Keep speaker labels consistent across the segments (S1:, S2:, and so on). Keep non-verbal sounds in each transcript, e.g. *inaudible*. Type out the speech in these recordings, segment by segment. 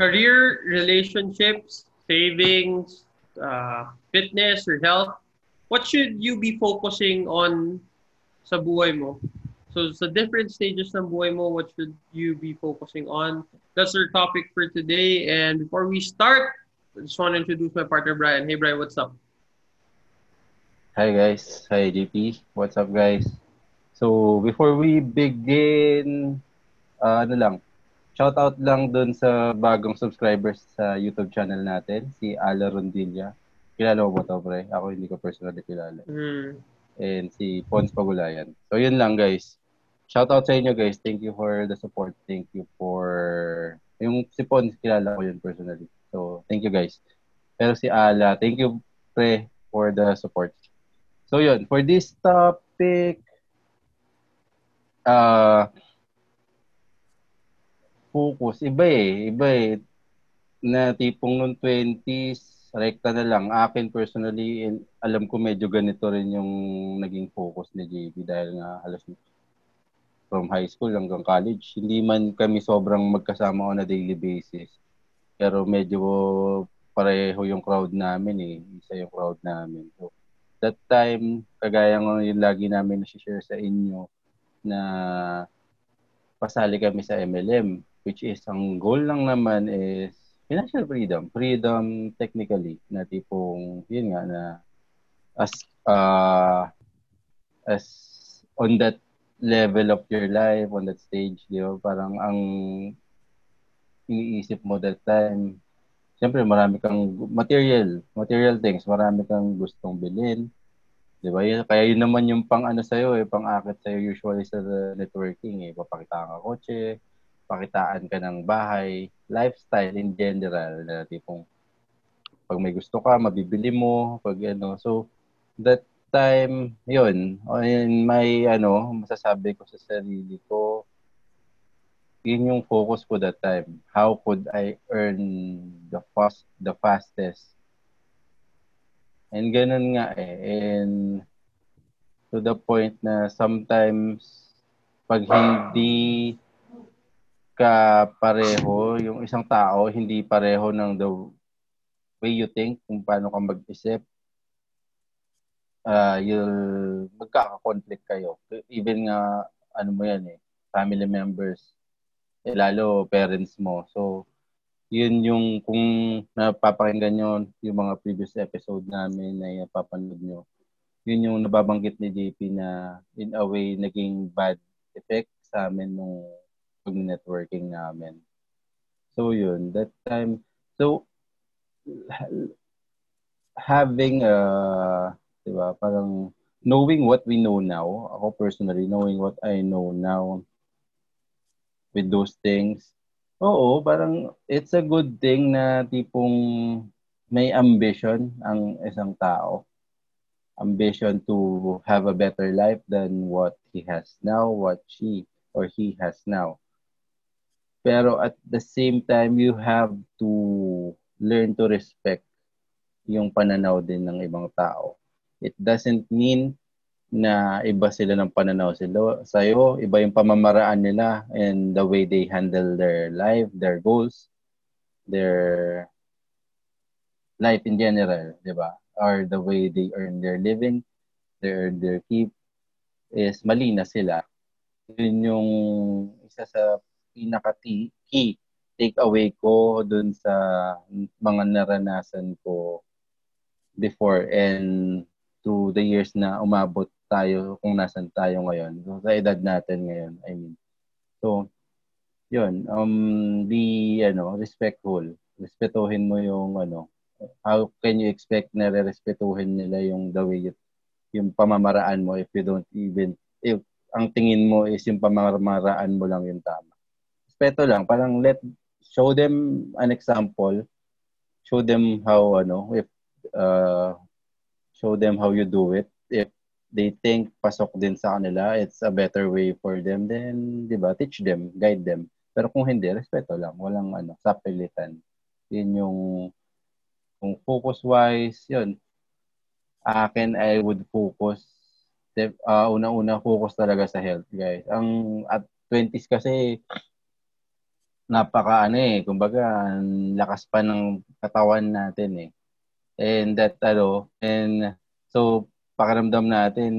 S1: career, relationships, savings, uh, fitness, or health, what should you be focusing on sa buhay mo? So sa different stages ng buhay mo, what should you be focusing on? That's our topic for today. And before we start, I just want to introduce my partner, Brian. Hey, Brian, what's up?
S2: Hi, guys. Hi, JP. What's up, guys? So, before we begin, uh, ano lang, shout out lang dun sa bagong subscribers sa YouTube channel natin, si Ala Rondilla. Kilala mo ba to, pre? Ako hindi ko personally kilala.
S1: Mm.
S2: And si Pons Pagulayan. So, yun lang, guys shout out sa inyo guys. Thank you for the support. Thank you for yung si Pons kilala ko yun personally. So, thank you guys. Pero si Ala, thank you pre for the support. So, yun. For this topic, uh, focus. Iba eh. Iba eh. Na tipong noong 20s, rekta na lang. Akin personally, alam ko medyo ganito rin yung naging focus ni JB dahil nga halos from high school hanggang college. Hindi man kami sobrang magkasama on a daily basis. Pero medyo pareho yung crowd namin eh. Isa yung crowd namin. So, that time, kagaya ng yung lagi namin na-share sa inyo na pasali kami sa MLM which is ang goal lang naman is financial freedom. Freedom technically na tipong yun nga na as uh, as on that level of your life on that stage, di ba? Parang ang iniisip mo that time, siyempre marami kang material, material things, marami kang gustong bilhin. Di ba? Kaya yun naman yung pang ano sa'yo, eh, pang akit sa'yo usually sa networking. Eh. Papakitaan ka kotse, pakitaan ka ng bahay, lifestyle in general, na tipong pag may gusto ka, mabibili mo, pag ano. So, that time, yun, in my, ano, masasabi ko sa sarili ko, yun yung focus ko that time. How could I earn the fast, the fastest? And ganun nga eh. And to the point na sometimes pag hindi ka pareho, yung isang tao, hindi pareho ng the way you think, kung paano ka mag-isip, uh, you'll magkaka-conflict kayo. Even nga, ano mo yan eh, family members, eh, lalo parents mo. So, yun yung kung napapakinggan nyo yung mga previous episode namin na napapanood nyo, yun yung nababanggit ni JP na in a way naging bad effect sa amin nung pag-networking namin. So yun, that time, so having a Diba? Parang knowing what we know now, ako personally, knowing what I know now with those things, oo, parang it's a good thing na tipong may ambition ang isang tao. Ambition to have a better life than what he has now, what she or he has now. Pero at the same time, you have to learn to respect yung pananaw din ng ibang tao it doesn't mean na iba sila ng pananaw sila sa'yo, iba yung pamamaraan nila and the way they handle their life, their goals, their life in general, di ba? Or the way they earn their living, their their keep is mali na sila. Yun yung isa sa pinaka key take away ko dun sa mga naranasan ko before and to the years na umabot tayo kung nasan tayo ngayon. Sa edad natin ngayon, I mean. So, yun, um, be, ano, respectful. Respetuhin mo yung, ano, how can you expect na re-respetuhin nila yung the way you, yung pamamaraan mo if you don't even, if ang tingin mo is yung pamamaraan mo lang yung tama. Respeto lang, parang let, show them an example, show them how, ano, if, uh, show them how you do it. If they think pasok din sa kanila, it's a better way for them, then, di ba, teach them, guide them. Pero kung hindi, respeto lang. Walang ano, sapilitan. Yun yung, kung focus-wise, yun. Akin, I would focus, uh, unang-una focus talaga sa health, guys. Ang, at 20s kasi, napaka ano eh, kumbaga lakas pa ng katawan natin eh. And that ano, and so pakiramdam natin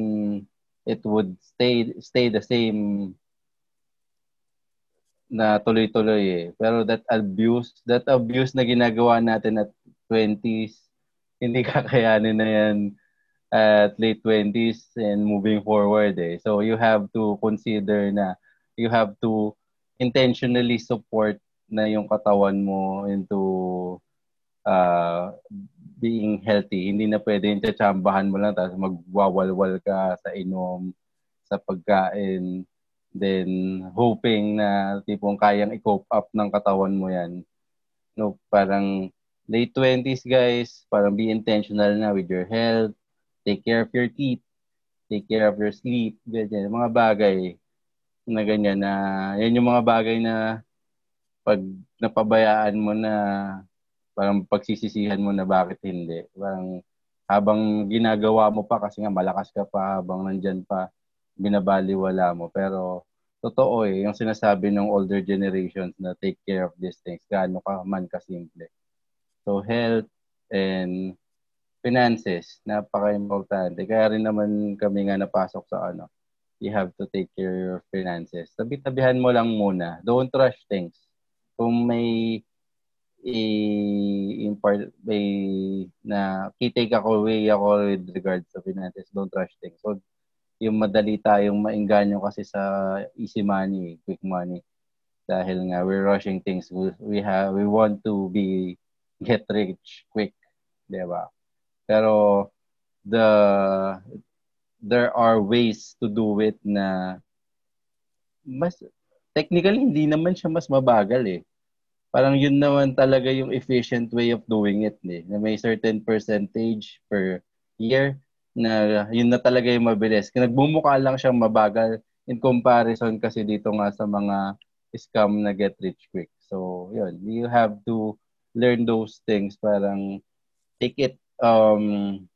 S2: it would stay stay the same na tuloy-tuloy eh. Pero that abuse, that abuse na ginagawa natin at 20s, *laughs* hindi kakayanin na yan at late 20s and moving forward eh. So you have to consider na you have to intentionally support na yung katawan mo into uh, being healthy. Hindi na pwede yung tsatsambahan mo lang tapos magwawalwal ka sa inom, sa pagkain, then hoping na tipong kayang i-cope up ng katawan mo yan. No, parang late 20s guys, parang be intentional na with your health, take care of your teeth, take care of your sleep, ganyan. Mga bagay na ganyan na, yan yung mga bagay na pag napabayaan mo na parang pagsisisihan mo na bakit hindi. Parang habang ginagawa mo pa kasi nga malakas ka pa habang nandyan pa, binabaliwala mo. Pero totoo eh, yung sinasabi ng older generations na take care of these things, gaano ka man kasimple. So health and finances, napaka-importante. Kaya rin naman kami nga napasok sa ano, you have to take care of your finances. Tabi-tabihan mo lang muna. Don't rush things. Kung may i-impart may na kitake ako away ako with regards to finances, don't rush things. So, yung madali tayong maingganyo kasi sa easy money, quick money. Dahil nga, we're rushing things. We, we have, we want to be, get rich quick. Di ba? Pero the there are ways to do it na mas technically hindi naman siya mas mabagal eh. Parang yun naman talaga yung efficient way of doing it eh. Na may certain percentage per year na yun na talaga yung mabilis. Nagbumukha lang siyang mabagal in comparison kasi dito nga sa mga scam na get rich quick. So, yun. You have to learn those things. Parang take it um,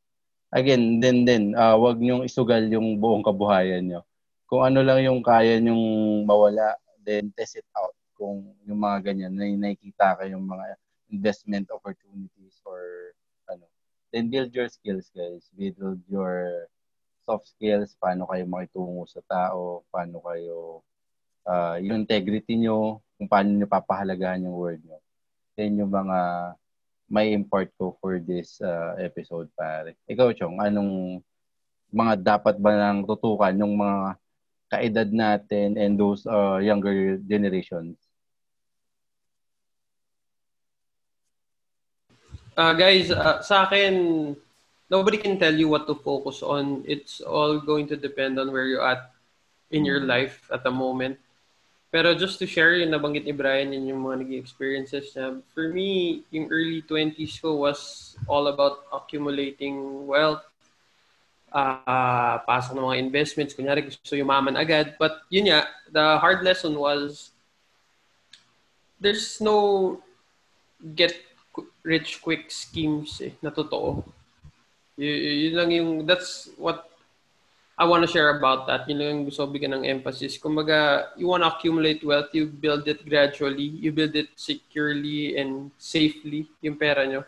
S2: again, then then uh, wag niyo isugal yung buong kabuhayan niyo. Kung ano lang yung kaya niyong mawala, then test it out. Kung yung mga ganyan, na nakikita kayong mga investment opportunities or ano. Then build your skills, guys. Build your soft skills, paano kayo makitungo sa tao, paano kayo uh, yung integrity nyo, kung paano nyo papahalagahan yung word nyo. Then yung mga may import ko for this uh, episode, pare. Ikaw, Chong, anong mga dapat ba nang tutukan yung mga kaedad natin and those uh, younger generations?
S1: Uh, guys, uh, sa akin, nobody can tell you what to focus on. It's all going to depend on where you're at in your mm. life at the moment. Pero just to share, yung nabanggit ni Brian, yun yung mga naging experiences niya. For me, yung early 20s ko was all about accumulating wealth, uh, pasok ng mga investments. Kunyari, gusto yumaman agad. But yun nga, the hard lesson was there's no get rich quick schemes eh, na totoo. Y- yun lang yung, that's what I want to share about that. Yun lang gusto bigyan ng emphasis. Kumbaga, you want to accumulate wealth, you build it gradually, you build it securely and safely, yung pera nyo.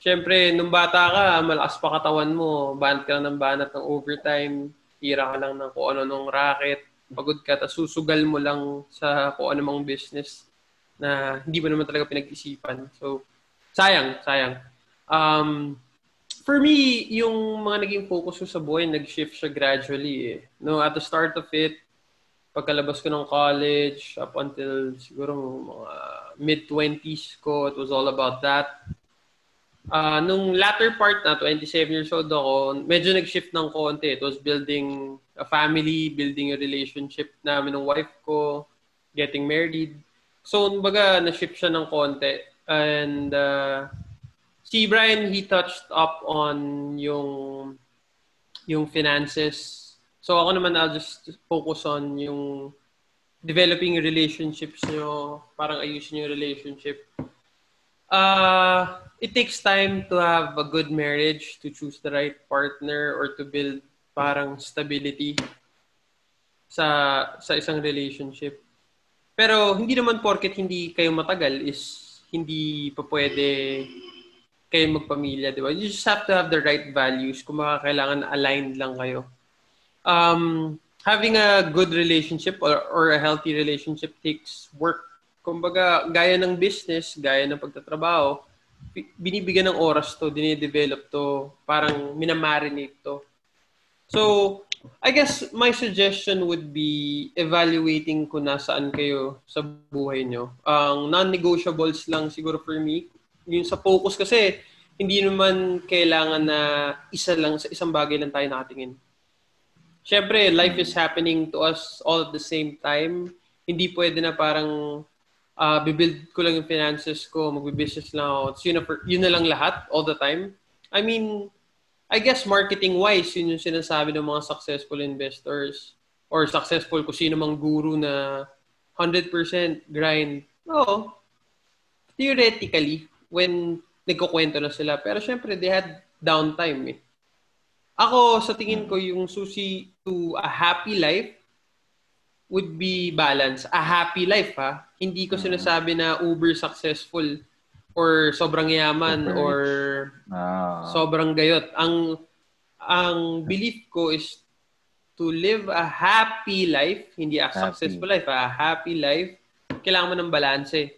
S1: Siyempre, nung bata ka, malakas pa katawan mo, banat ka lang ng banat ng overtime, tira ka lang ng kung ano nung racket, pagod ka, tapos susugal mo lang sa kung ano mang business na hindi mo naman talaga pinag-isipan. So, sayang, sayang. Um, for me, yung mga naging focus ko sa buhay, nag-shift siya gradually eh. No, at the start of it, pagkalabas ko ng college, up until siguro mga mid-20s ko, it was all about that. Uh, nung latter part na, 27 years old ako, medyo nag-shift ng konti. It was building a family, building a relationship namin ng wife ko, getting married. So, baga, na-shift siya ng konti. And uh, si Brian, he touched up on yung yung finances. So ako naman, I'll just focus on yung developing relationships nyo, parang ayusin yung relationship. Uh, it takes time to have a good marriage, to choose the right partner, or to build parang stability sa sa isang relationship. Pero hindi naman porket hindi kayo matagal is hindi pa pwede kayo magpamilya, di ba? You just have to have the right values kung makakailangan aligned lang kayo. Um, having a good relationship or, or a healthy relationship takes work. Kumbaga, gaya ng business, gaya ng pagtatrabaho, binibigyan ng oras to, dinidevelop to, parang minamarinate to. So, I guess my suggestion would be evaluating kung nasaan kayo sa buhay nyo. Ang non-negotiables lang siguro for me, yung sa focus kasi hindi naman kailangan na isa lang sa isang bagay lang tayo nakatingin. Siyempre, life is happening to us all at the same time. Hindi pwede na parang uh, bibuild ko lang yung finances ko, magbi-business lang ako. So, yun, na, yun na lang lahat all the time. I mean, I guess marketing-wise, yun yung sinasabi ng mga successful investors or successful kung sino mang guru na 100% grind. Oo. Theoretically, when nagkukwento na sila. Pero syempre, they had downtime eh. Ako, sa tingin ko, yung susi to a happy life would be balance. A happy life, ha? Hindi ko sinasabi na uber successful or sobrang yaman Super or ah. sobrang gayot. Ang ang belief ko is to live a happy life, hindi a happy. successful life, a happy life. Kailangan mo ng balanse.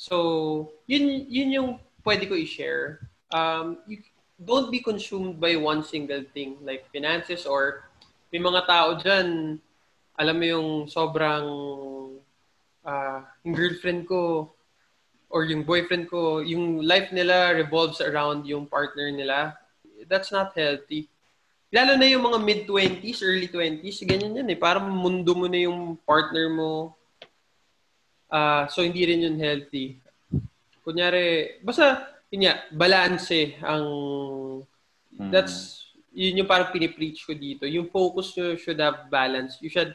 S1: So, yun yun yung pwede ko i-share. Um, you, don't be consumed by one single thing like finances or may mga tao dyan, alam mo yung sobrang uh, yung girlfriend ko or yung boyfriend ko, yung life nila revolves around yung partner nila, that's not healthy. Lalo na yung mga mid-20s, early 20s, ganyan yan eh. Parang mundo mo na yung partner mo. Uh, so, hindi rin yun healthy. Kunyari, basta, yun nga, balance eh, ang, hmm. that's, yun yung parang pinipreach ko dito. Yung focus nyo should have balance. You should,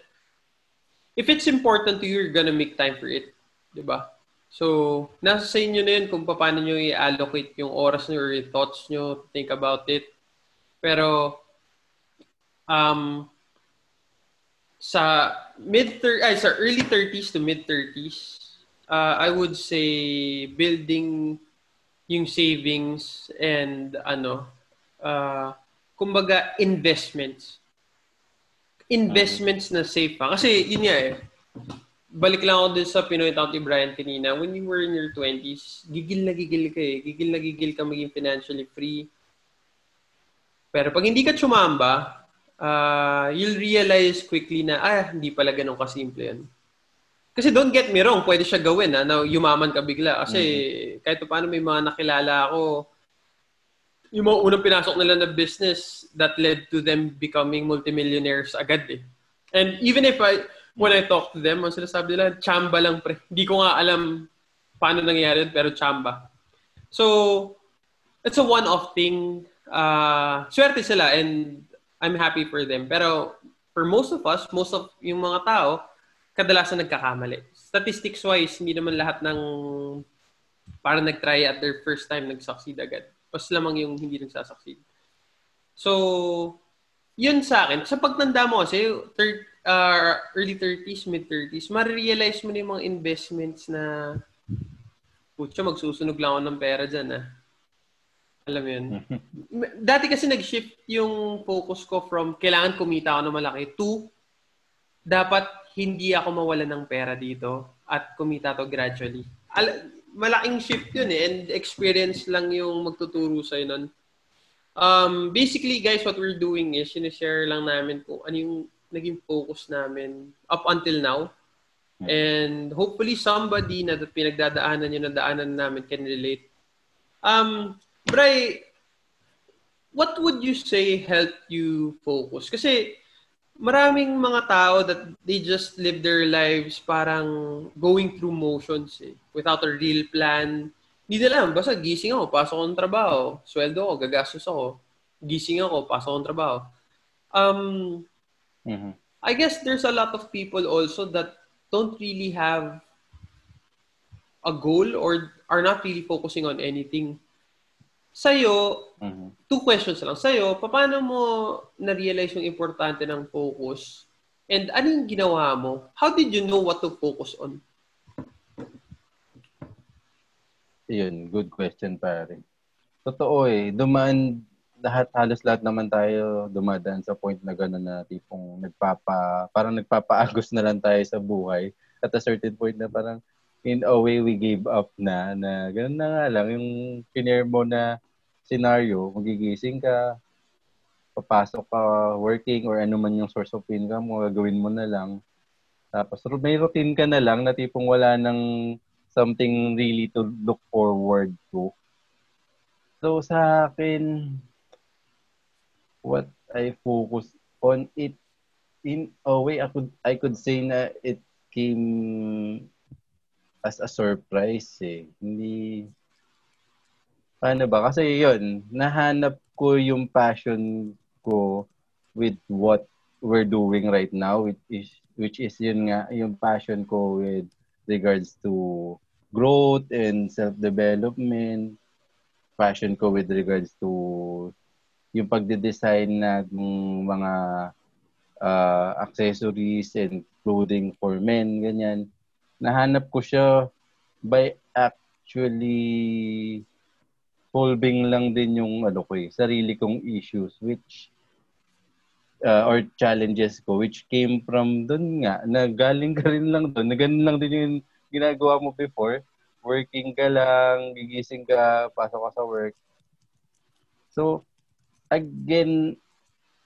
S1: if it's important to you, you're gonna make time for it. Diba? So, nasa sa inyo na yun kung paano nyo i-allocate yung oras nyo or yung thoughts nyo think about it. Pero, um, sa mid ay sa early 30s to mid 30s, uh, I would say building yung savings and ano, uh, kumbaga investments. Investments na safe pa. Kasi yun nga eh, balik lang ako dun sa Pinoy Tao ni Brian kanina. When you were in your 20s, gigil na gigil ka eh. Gigil na gigil ka maging financially free. Pero pag hindi ka tsumamba, uh, you'll realize quickly na, ah, hindi pala ganun kasimple yan. Kasi don't get me wrong, pwede siya gawin ha, na yumaman ka bigla. Kasi mm-hmm. kahit pa paano may mga nakilala ako, yung mga unang pinasok nila na business that led to them becoming multimillionaires agad eh. And even if I, when I talk to them, ang sinasabi nila, chamba lang pre. Hindi ko nga alam paano nangyari pero chamba. So, it's a one-off thing. Uh, swerte sila and I'm happy for them. Pero for most of us, most of yung mga tao, kadalasan nagkakamali. Statistics-wise, hindi naman lahat ng parang nag-try at their first time nag-succeed agad. Pas lamang yung hindi nagsasucceed. So, yun sa akin. Sa pagtanda mo kasi, third, uh, early 30s, mid-30s, marirealize mo na yung mga investments na putya, magsusunog lang ako ng pera dyan, ah. Alam mo yun. *laughs* Dati kasi nag-shift yung focus ko from kailangan kumita ako ng malaki to dapat hindi ako mawalan ng pera dito at kumita to gradually. Al- malaking shift yun eh and experience lang yung magtuturo sa'yo nun. Um, basically, guys, what we're doing is sinishare lang namin kung ano yung naging focus namin up until now. Hmm. And hopefully somebody na pinagdadaanan yun na daanan namin can relate. Um, Bray, what would you say helped you focus? Kasi maraming mga tao that they just live their lives parang going through motions eh, without a real plan. Hindi nila alam, basta gising ako, pasok ako ng trabaho, sweldo ako, gagastos ako, gising ako, pasok ako ng trabaho. Um, Mm-hmm. I guess there's a lot of people also that don't really have a goal or are not really focusing on anything sa'yo, mm-hmm. two questions lang. Sa'yo, paano mo na-realize yung importante ng focus? And ano yung ginawa mo? How did you know what to focus on?
S2: Yun, good question pare. Totoo eh, dumaan lahat halos lahat naman tayo dumadaan sa point na gano'n na tipong nagpapa parang nagpapaagos na lang tayo sa buhay at a certain point na parang in a way we gave up na, na gano'n na nga lang, yung kinare mo na scenario, magigising ka, papasok ka working or ano man yung source of income mo, gagawin mo na lang. Tapos may routine ka na lang na tipong wala nang something really to look forward to. So sa akin, what I focus on it in a way I could I could say na it came as a surprise eh. Hindi paano ba? Kasi yon nahanap ko yung passion ko with what we're doing right now which is which is yun nga yung passion ko with regards to growth and self-development passion ko with regards to yung pagde-design ng mga uh, accessories and clothing for men, ganyan. Nahanap ko siya by actually solving lang din yung ano ko eh, sarili kong issues which uh, or challenges ko which came from doon nga na galing ka rin lang doon na ganun lang din yung ginagawa mo before. Working ka lang gigising ka pasok ka sa work. So again,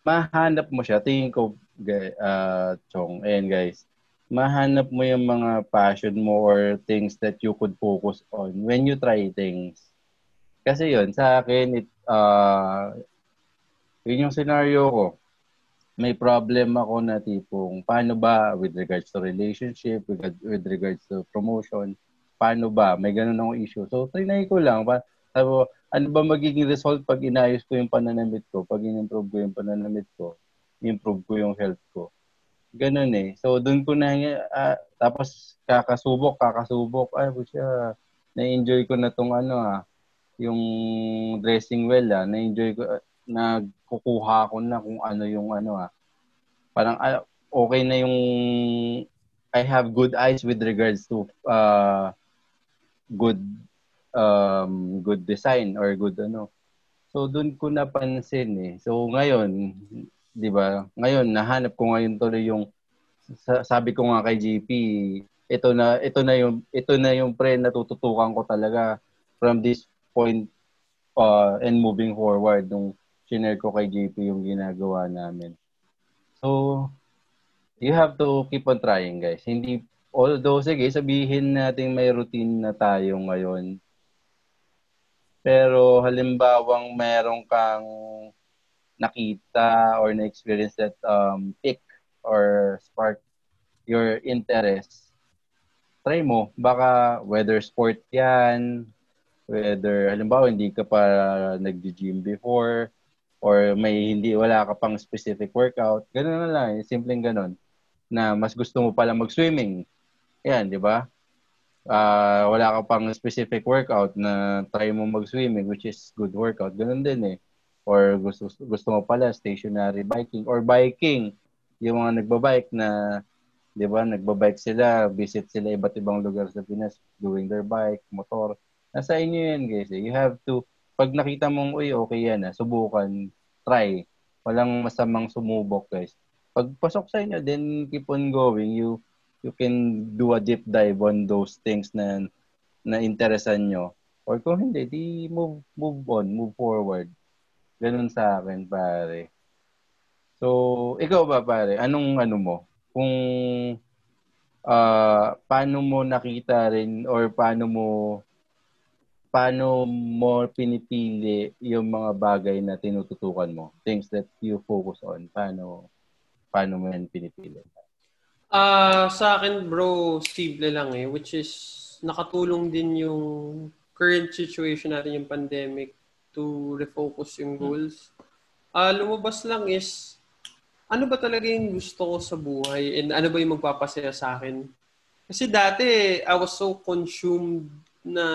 S2: mahanap mo siya. Tingin ko, uh, Chong, and guys, mahanap mo yung mga passion mo or things that you could focus on when you try things. Kasi yun, sa akin, it, uh, yun yung scenario ko. May problem ako na tipong, paano ba with regards to relationship, with, with regards to promotion, paano ba? May ganun akong issue. So, trinay ko lang. Pa, sabi ano ba magiging result pag inayos ko yung pananamit ko, pag in-improve ko yung pananamit ko, improve ko yung health ko. Ganun eh. So, doon ko na, uh, tapos kakasubok, kakasubok, ay, siya, na-enjoy ko na tong ano ah, yung dressing well ah, na-enjoy ko, uh, nagkukuha ko na kung ano yung ano ah. Parang uh, okay na yung I have good eyes with regards to uh, good um, good design or good ano. So doon ko napansin eh. So ngayon, 'di ba? Ngayon nahanap ko ngayon tuloy yung sabi ko nga kay GP, ito na ito na yung ito na yung pre na tututukan ko talaga from this point uh, and moving forward nung shinare ko kay JP yung ginagawa namin. So, you have to keep on trying, guys. Hindi, although, sige, sabihin natin may routine na tayo ngayon pero halimbawang meron kang nakita or na-experience that um, pick or spark your interest, try mo. Baka whether sport yan, whether halimbawa hindi ka pa nag-gym before, or may hindi wala ka pang specific workout, ganun na lang, simpleng ganun. Na mas gusto mo pala mag-swimming. Yan, di ba? uh, wala ka pang specific workout na try mo mag-swimming which is good workout, ganun din eh. Or gusto, gusto mo pala stationary biking or biking. Yung mga nagbabike na, di ba, nagbabike sila, visit sila iba't ibang lugar sa Pinas doing their bike, motor. Nasa inyo yan guys. You have to, pag nakita mong, uy, okay yan ah, subukan, try. Walang masamang sumubok guys. Pag pasok sa inyo, then keep on going. You you can do a deep dive on those things na na interesan nyo. Or kung hindi, di move, move on, move forward. Ganun sa akin, pare. So, ikaw ba, pare? Anong ano mo? Kung uh, paano mo nakita rin or paano mo paano mo pinipili yung mga bagay na tinututukan mo? Things that you focus on. Paano paano mo yan pinipili?
S1: Uh, sa akin bro, simple lang eh, which is nakatulong din yung current situation natin yung pandemic to refocus yung hmm. goals. Uh, lumabas lang is ano ba talaga yung gusto ko sa buhay and ano ba yung magpapasaya sa akin? Kasi dati I was so consumed na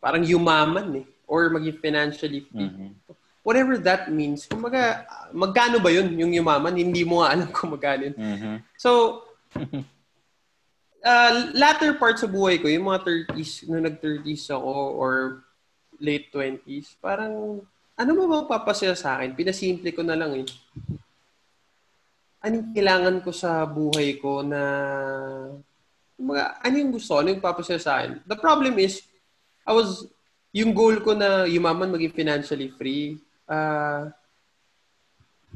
S1: parang yumaman eh or maging financially free. Mm-hmm whatever that means, kumbaga, magkano ba yun yung yumaman? Hindi mo nga alam kung magkano yun. Mm-hmm. So, uh, *laughs* latter part sa buhay ko, yung mga 30s, nung nag-30s ako or late 20s, parang ano ba magpapasaya sa akin? Pinasimple ko na lang eh. Anong kailangan ko sa buhay ko na mga, ano yung gusto? Ano yung papasaya sa akin? The problem is, I was, yung goal ko na yumaman maging financially free, uh,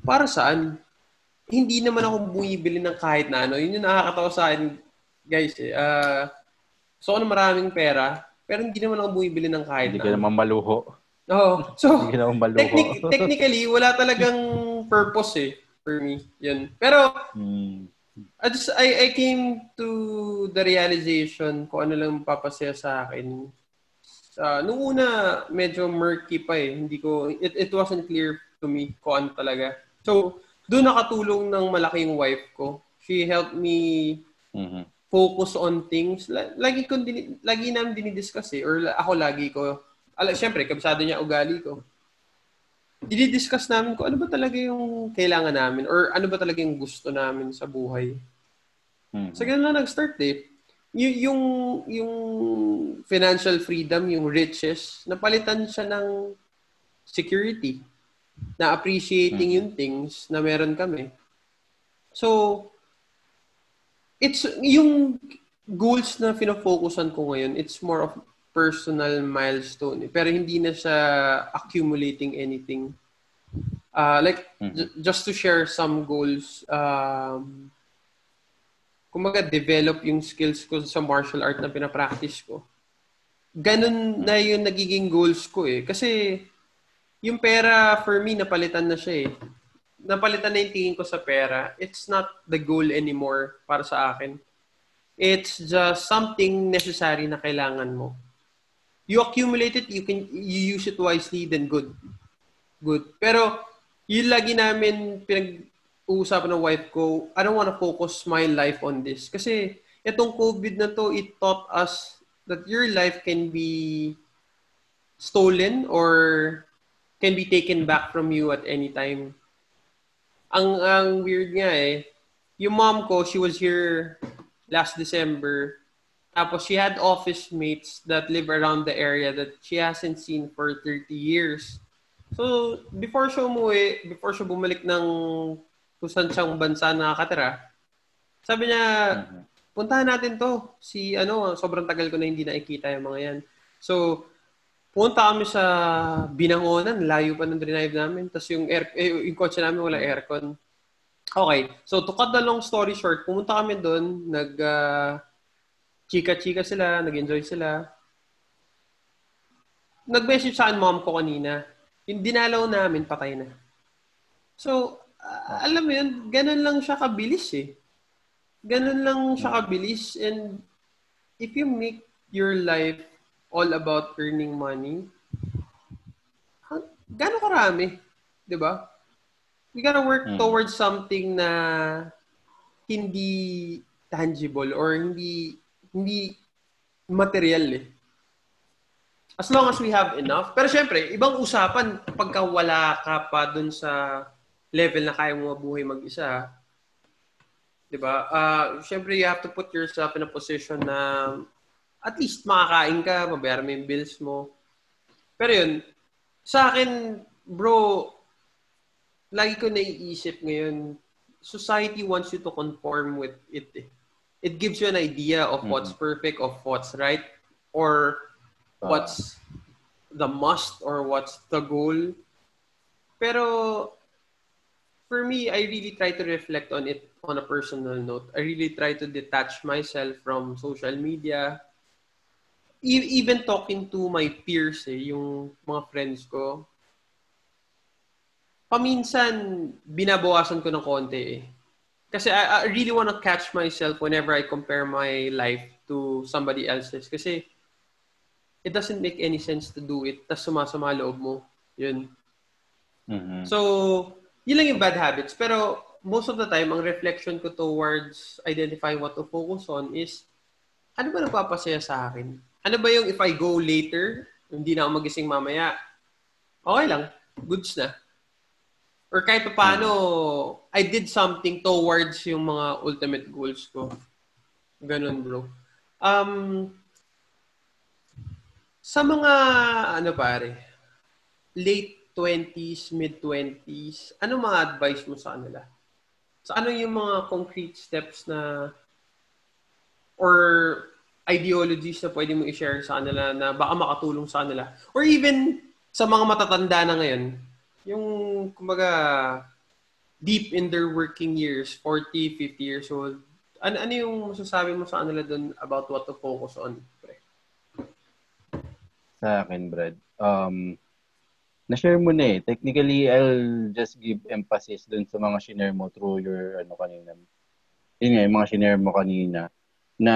S1: para saan? Hindi naman ako bumibili ng kahit na ano. Yun yung nakakatawa sa akin, guys. Eh. Uh, so, ako na maraming pera, pero hindi naman ako bumibili ng kahit
S2: hindi na Hindi ka naman maluho.
S1: Oo. Oh, so,
S2: hindi ka naman maluho.
S1: Technic- technically, wala talagang purpose eh for me. Yun. Pero, hmm. I just, I, I came to the realization kung ano lang papasaya sa akin. Uh, nung una, medyo murky pa eh. Hindi ko, it, it wasn't clear to me kung ano talaga. So, doon nakatulong ng malaki yung wife ko. She helped me mm-hmm. Focus on things. Lagi ko din, lagi namin dinidiscuss eh. Or ako lagi ko. Ala, syempre, kabisado niya ugali ko. Dinidiscuss namin kung ano ba talaga yung kailangan namin or ano ba talaga yung gusto namin sa buhay. Mm-hmm. So, ganun lang nag-start eh. Y- yung, yung financial freedom, yung riches, napalitan siya ng security na appreciating yung things na meron kami. So, it's yung goals na fino-focusan ko ngayon, it's more of personal milestone. Pero hindi na siya accumulating anything. Uh, like, mm-hmm. j- just to share some goals, um, kumaga, develop yung skills ko sa martial art na pinapractice ko. Ganun na yung nagiging goals ko eh. Kasi, yung pera, for me, napalitan na siya eh. Napalitan na yung tingin ko sa pera. It's not the goal anymore para sa akin. It's just something necessary na kailangan mo. You accumulate it, you can you use it wisely, then good. Good. Pero, yun lagi namin pinag-uusapan ng wife ko, I don't wanna focus my life on this. Kasi, itong COVID na to, it taught us that your life can be stolen or can be taken back from you at any time. Ang ang weird nga eh, yung mom ko, she was here last December. Tapos she had office mates that live around the area that she hasn't seen for 30 years. So, before siya umuwi, before siya bumalik ng kung saan siyang bansa nakakatira, sabi niya, mm-hmm. puntahan natin to. Si, ano, sobrang tagal ko na hindi nakikita yung mga yan. So, Punta kami sa Binangonan, layo pa ng drive namin. Tapos yung, air, eh, yung kotse namin wala aircon. Okay. So, to cut the long story short, pumunta kami doon, nag uh, chika-chika sila, nag-enjoy sila. Nag-message sa mom ko kanina. Yung dinalaw namin, patay na. So, uh, alam mo yun, ganun lang siya kabilis eh. Ganun lang siya kabilis. And if you make your life all about earning money, gano'ng karami? Di ba? We gotta work hmm. towards something na hindi tangible or hindi hindi material eh. As long as we have enough. Pero syempre, ibang usapan pagka wala ka pa dun sa level na kaya mo mabuhay mag-isa. 'Di ba? Uh, syempre, you have to put yourself in a position na at least makakain ka, mabayaran mo yung bills mo. Pero yun, sa akin, bro, lagi ko naiisip ngayon, society wants you to conform with it. Eh. It gives you an idea of mm-hmm. what's perfect, of what's right, or what's the must, or what's the goal. Pero, for me, I really try to reflect on it on a personal note. I really try to detach myself from social media, even talking to my peers eh, yung mga friends ko, paminsan binabawasan ko ng konti eh. Kasi I, I really want to catch myself whenever I compare my life to somebody else's. Kasi it doesn't make any sense to do it. Tapos sumasama loob mo. Yun. Mm-hmm. So, yun lang yung bad habits. Pero most of the time, ang reflection ko towards identifying what to focus on is ano ba nagpapasaya sa akin? Ano ba yung if I go later, hindi na ako magising mamaya, okay lang. Goods na. Or kahit pa paano, I did something towards yung mga ultimate goals ko. Ganun, bro. Um, sa mga, ano pare, late 20s, mid-20s, ano mga advice mo sa kanila? So ano yung mga concrete steps na or ideologies na pwede mo i-share sa kanila na baka makatulong sa kanila? Or even sa mga matatanda na ngayon, yung kumbaga deep in their working years, 40, 50 years old, ano, ano yung masasabi mo sa kanila doon about what to focus on? Pre?
S2: Sa akin, Brad, um, na-share mo na eh. Technically, I'll just give emphasis dun sa mga shinare mo through your ano kanina. Yun nga, yung mga shinare mo kanina na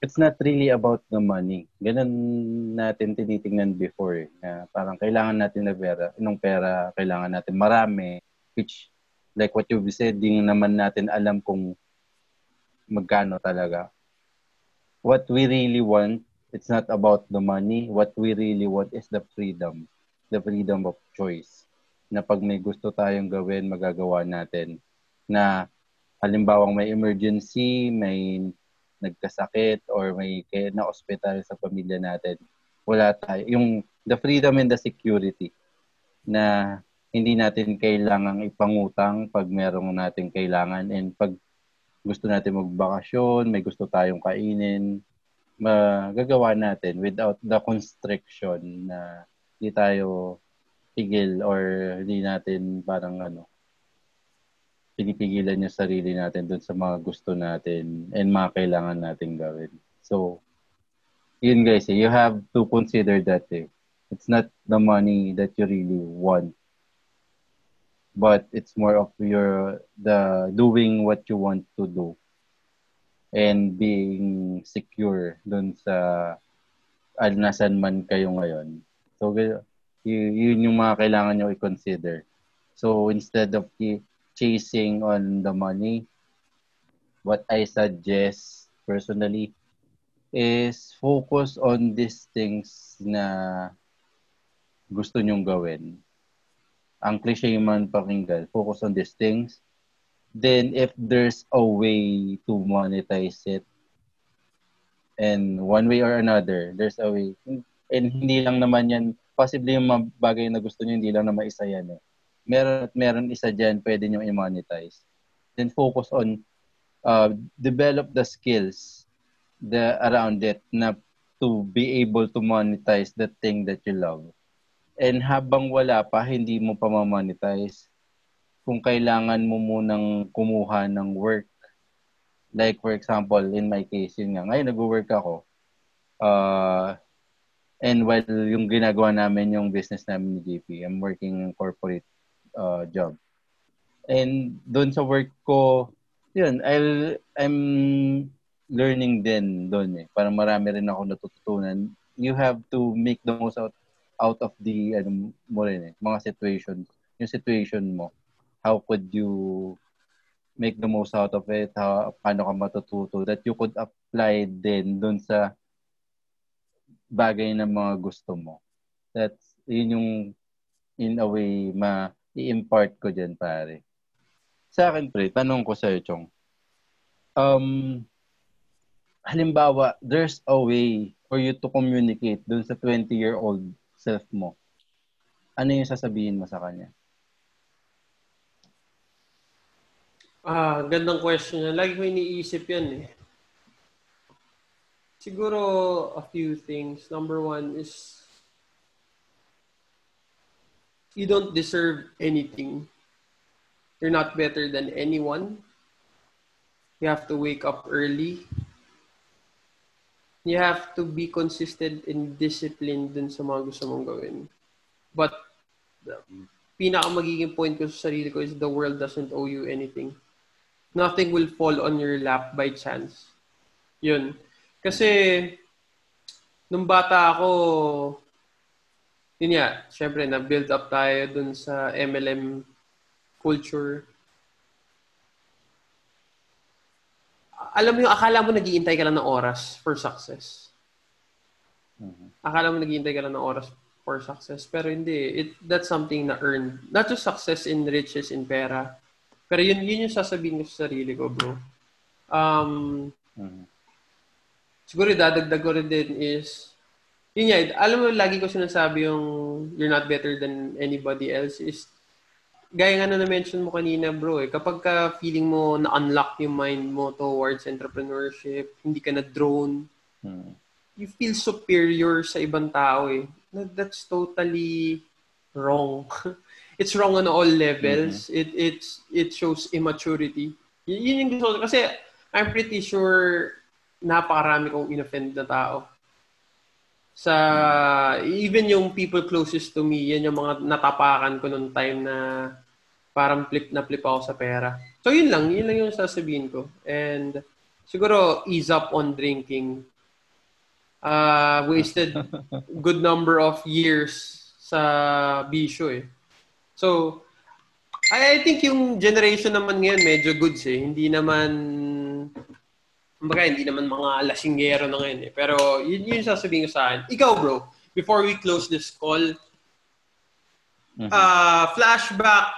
S2: it's not really about the money. Ganun natin tinitingnan before. Eh, na parang kailangan natin na pera. Nung pera, kailangan natin marami. Which, like what you've said, di naman natin alam kung magkano talaga. What we really want, it's not about the money. What we really want is the freedom the freedom of choice na pag may gusto tayong gawin, magagawa natin. Na halimbawang may emergency, may nagkasakit, or may na-hospital sa pamilya natin, wala tayo. Yung the freedom and the security na hindi natin kailangang ipangutang pag merong natin kailangan and pag gusto natin magbakasyon, may gusto tayong kainin, magagawa natin without the constriction na hindi tayo pigil or hindi natin parang ano, pinipigilan yung sarili natin dun sa mga gusto natin and mga kailangan natin gawin. So, yun guys, eh, you have to consider that eh. It's not the money that you really want. But it's more of your the doing what you want to do and being secure dun sa al nasan man kayo ngayon So, yun yung mga kailangan nyo i-consider. So, instead of chasing on the money, what I suggest personally is focus on these things na gusto nyong gawin. Ang cliche man pakinggan, focus on these things. Then, if there's a way to monetize it, and one way or another, there's a way, And hindi lang naman yan, possibly yung bagay na gusto niyo, hindi lang naman isa yan eh. Meron at meron isa dyan, pwede nyo i-monetize. Then focus on uh, develop the skills the around it na to be able to monetize the thing that you love. And habang wala pa, hindi mo pa ma-monetize. Kung kailangan mo munang kumuha ng work, like for example, in my case, yun nga, ngayon nag-work ako, uh, And while yung ginagawa namin yung business namin ni JP, I'm working in corporate uh, job. And doon sa work ko, yun, I'll, I'm learning din doon eh. Parang marami rin ako natututunan. You have to make the most out out of the ano mo rin eh, mga situations. Yung situation mo, how could you make the most out of it? How, paano ka matututo? That you could apply din doon sa bagay na mga gusto mo. That's, yun yung in a way ma i-impart ko dyan, pare. Sa akin, pre, tanong ko sa'yo, Chong. Um, halimbawa, there's a way for you to communicate dun sa 20-year-old self mo. Ano yung sasabihin mo sa kanya?
S1: Ah, gandang question. Lagi ko iniisip yan eh. Siguro a few things. Number one is you don't deserve anything. You're not better than anyone. You have to wake up early. You have to be consistent and disciplined dun sa mga gusto mong gawin. But the pinaka magiging point ko sa sarili ko is the world doesn't owe you anything. Nothing will fall on your lap by chance. Yun kasi, nung bata ako, yun nga, syempre, na-build up tayo dun sa MLM culture. Alam mo yung, akala mo naghihintay ka lang ng oras for success. Mm-hmm. Akala mo naghihintay ka lang ng oras for success. Pero hindi. It, that's something na earned. Not just success in riches, in pera. Pero yun, yun yung sasabihin ko sa sarili ko, bro. Um,
S2: Mhm.
S1: Siguro dadagdag ko rin din is, yun nga, alam mo, lagi ko sinasabi yung you're not better than anybody else is, gaya nga na na-mention mo kanina bro eh, kapag ka feeling mo na-unlock yung mind mo towards entrepreneurship, hindi ka na-drone,
S2: Mhm.
S1: you feel superior sa ibang tao eh. That's totally wrong. *laughs* it's wrong on all levels. It it's it shows immaturity. Y- yun yung gusto ko. Kasi I'm pretty sure napakarami kong inoffend na tao. Sa even yung people closest to me, yan yung mga natapakan ko nung time na parang flip na flip ako sa pera. So yun lang, yun lang yung sasabihin ko. And siguro ease up on drinking. Uh, wasted *laughs* good number of years sa bisyo eh. So, I, I think yung generation naman ngayon medyo goods eh. Hindi naman, kumbaga, hindi naman mga lasinggero na ngayon eh. Pero yun yun yung sasabihin ko sa akin. Ikaw bro, before we close this call,
S2: Mhm.
S1: uh, flashback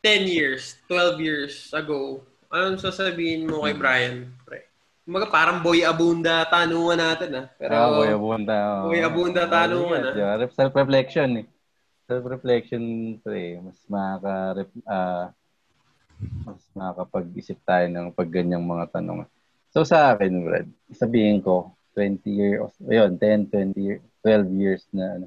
S1: 10 years, 12 years ago, anong sasabihin mo kay Brian? Pre? Kumbaga parang boy abunda tanungan natin ah. Pero
S2: ah, Boy Abunda. oo.
S1: Boy Abunda, tanungan,
S2: Oh, yeah, yeah. Self-reflection eh. Self-reflection, pre. Mas makaka ah mas makakapag-isip tayo ng pag ganyang mga tanong. So sa akin, Brad, sabihin ko, 20 years, ayun, 10, 20 years, 12 years na ano.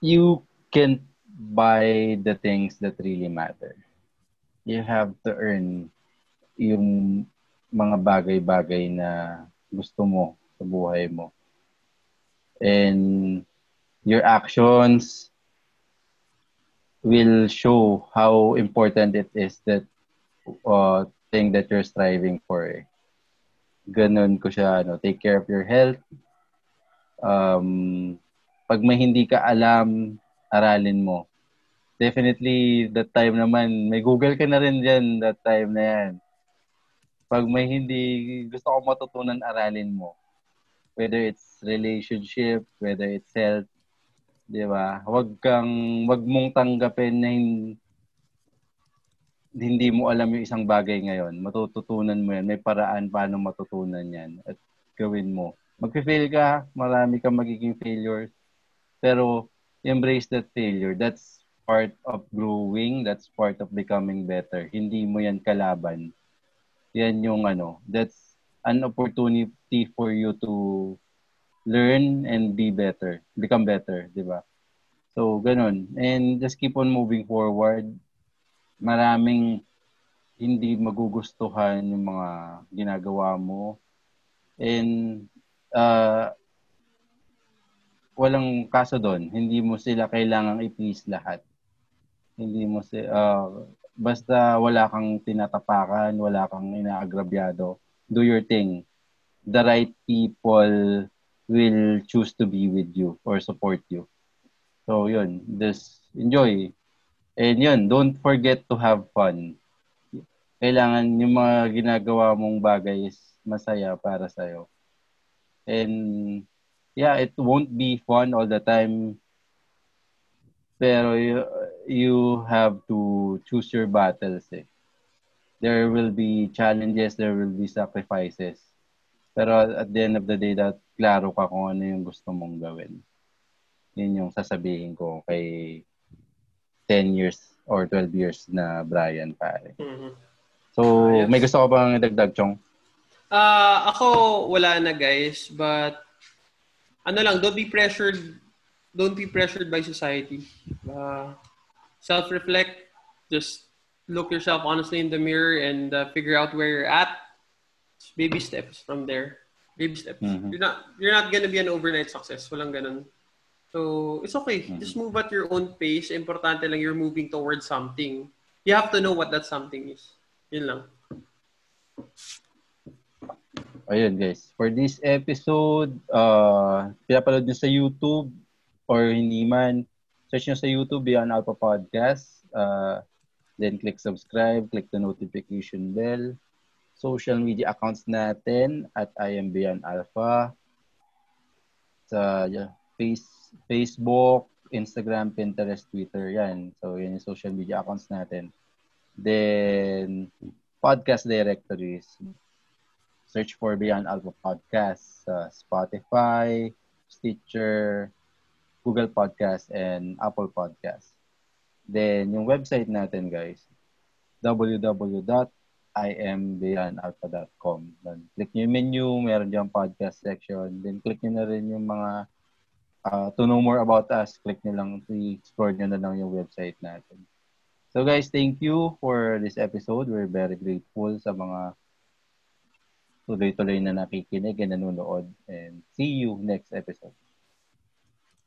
S2: You can't buy the things that really matter. You have to earn yung mga bagay-bagay na gusto mo sa buhay mo. And your actions will show how important it is that uh, thing that you're striving for. Eh. Ganun ko siya, ano, take care of your health. Um, pag may hindi ka alam, aralin mo. Definitely, that time naman, may Google ka na rin dyan that time na yan. Pag may hindi gusto ko matutunan, aralin mo. Whether it's relationship, whether it's health, di ba? Huwag kang, wag mong tanggapin na hin- hindi mo alam yung isang bagay ngayon. Matututunan mo yan. May paraan paano matutunan yan. At gawin mo. Mag-fail ka, marami kang magiging failures. Pero embrace that failure. That's part of growing. That's part of becoming better. Hindi mo yan kalaban. Yan yung ano, that's an opportunity for you to learn and be better, become better, di ba? So, ganun. And just keep on moving forward. Maraming hindi magugustuhan yung mga ginagawa mo. And uh, walang kaso doon. Hindi mo sila kailangang i-please lahat. Hindi mo si uh, basta wala kang tinatapakan, wala kang inaagrabyado, do your thing. The right people will choose to be with you or support you. So yun, just enjoy. And yun, don't forget to have fun. Kailangan yung mga ginagawa mong bagay is masaya para sa'yo. And yeah, it won't be fun all the time. Pero you, you have to choose your battles eh. There will be challenges, there will be sacrifices. Pero at the end of the day, that klaro ka kung ano yung gusto mong gawin. Yun yung sasabihin ko kay 10 years or 12 years na Brian pare.
S1: Mhm.
S2: So,
S1: Ayos.
S2: may gusto ko bang idagdag, Chong?
S1: Ah, ako wala na guys, but ano lang, don't be pressured don't be pressured by society. Uh, self-reflect, just look yourself honestly in the mirror and uh, figure out where you're at. Just baby steps from there. Baby steps.
S2: Mhm.
S1: You're not you're not gonna be an overnight success. Walang ganun. So, it's okay.
S2: Mhm.
S1: Just move at your own pace. Importante lang you're moving towards something. You have to know what that something is. Yun lang.
S2: Ayun guys, for this episode, uh, pinapanood nyo sa YouTube or hindi man, search nyo sa YouTube Beyond Alpha Podcast. Uh, then click subscribe, click the notification bell. Social media accounts natin at I am Beyond Alpha. Sa yeah, face, Facebook, Instagram, Pinterest, Twitter, yan. So, yan yung social media accounts natin. Then, podcast directories. Search for Beyond Alpha Podcast sa Spotify, Stitcher, Google Podcast, and Apple Podcast. Then, yung website natin, guys, www.imbeyondalpha.com. Then, click nyo yung menu, meron dyan podcast section. Then, click nyo na rin yung mga uh, to know more about us. Click nyo lang, i-explore nyo na lang yung website natin. So guys, thank you for this episode. We're very grateful sa mga tuloy-tuloy na nakikinig and nanonood. And see you next episode.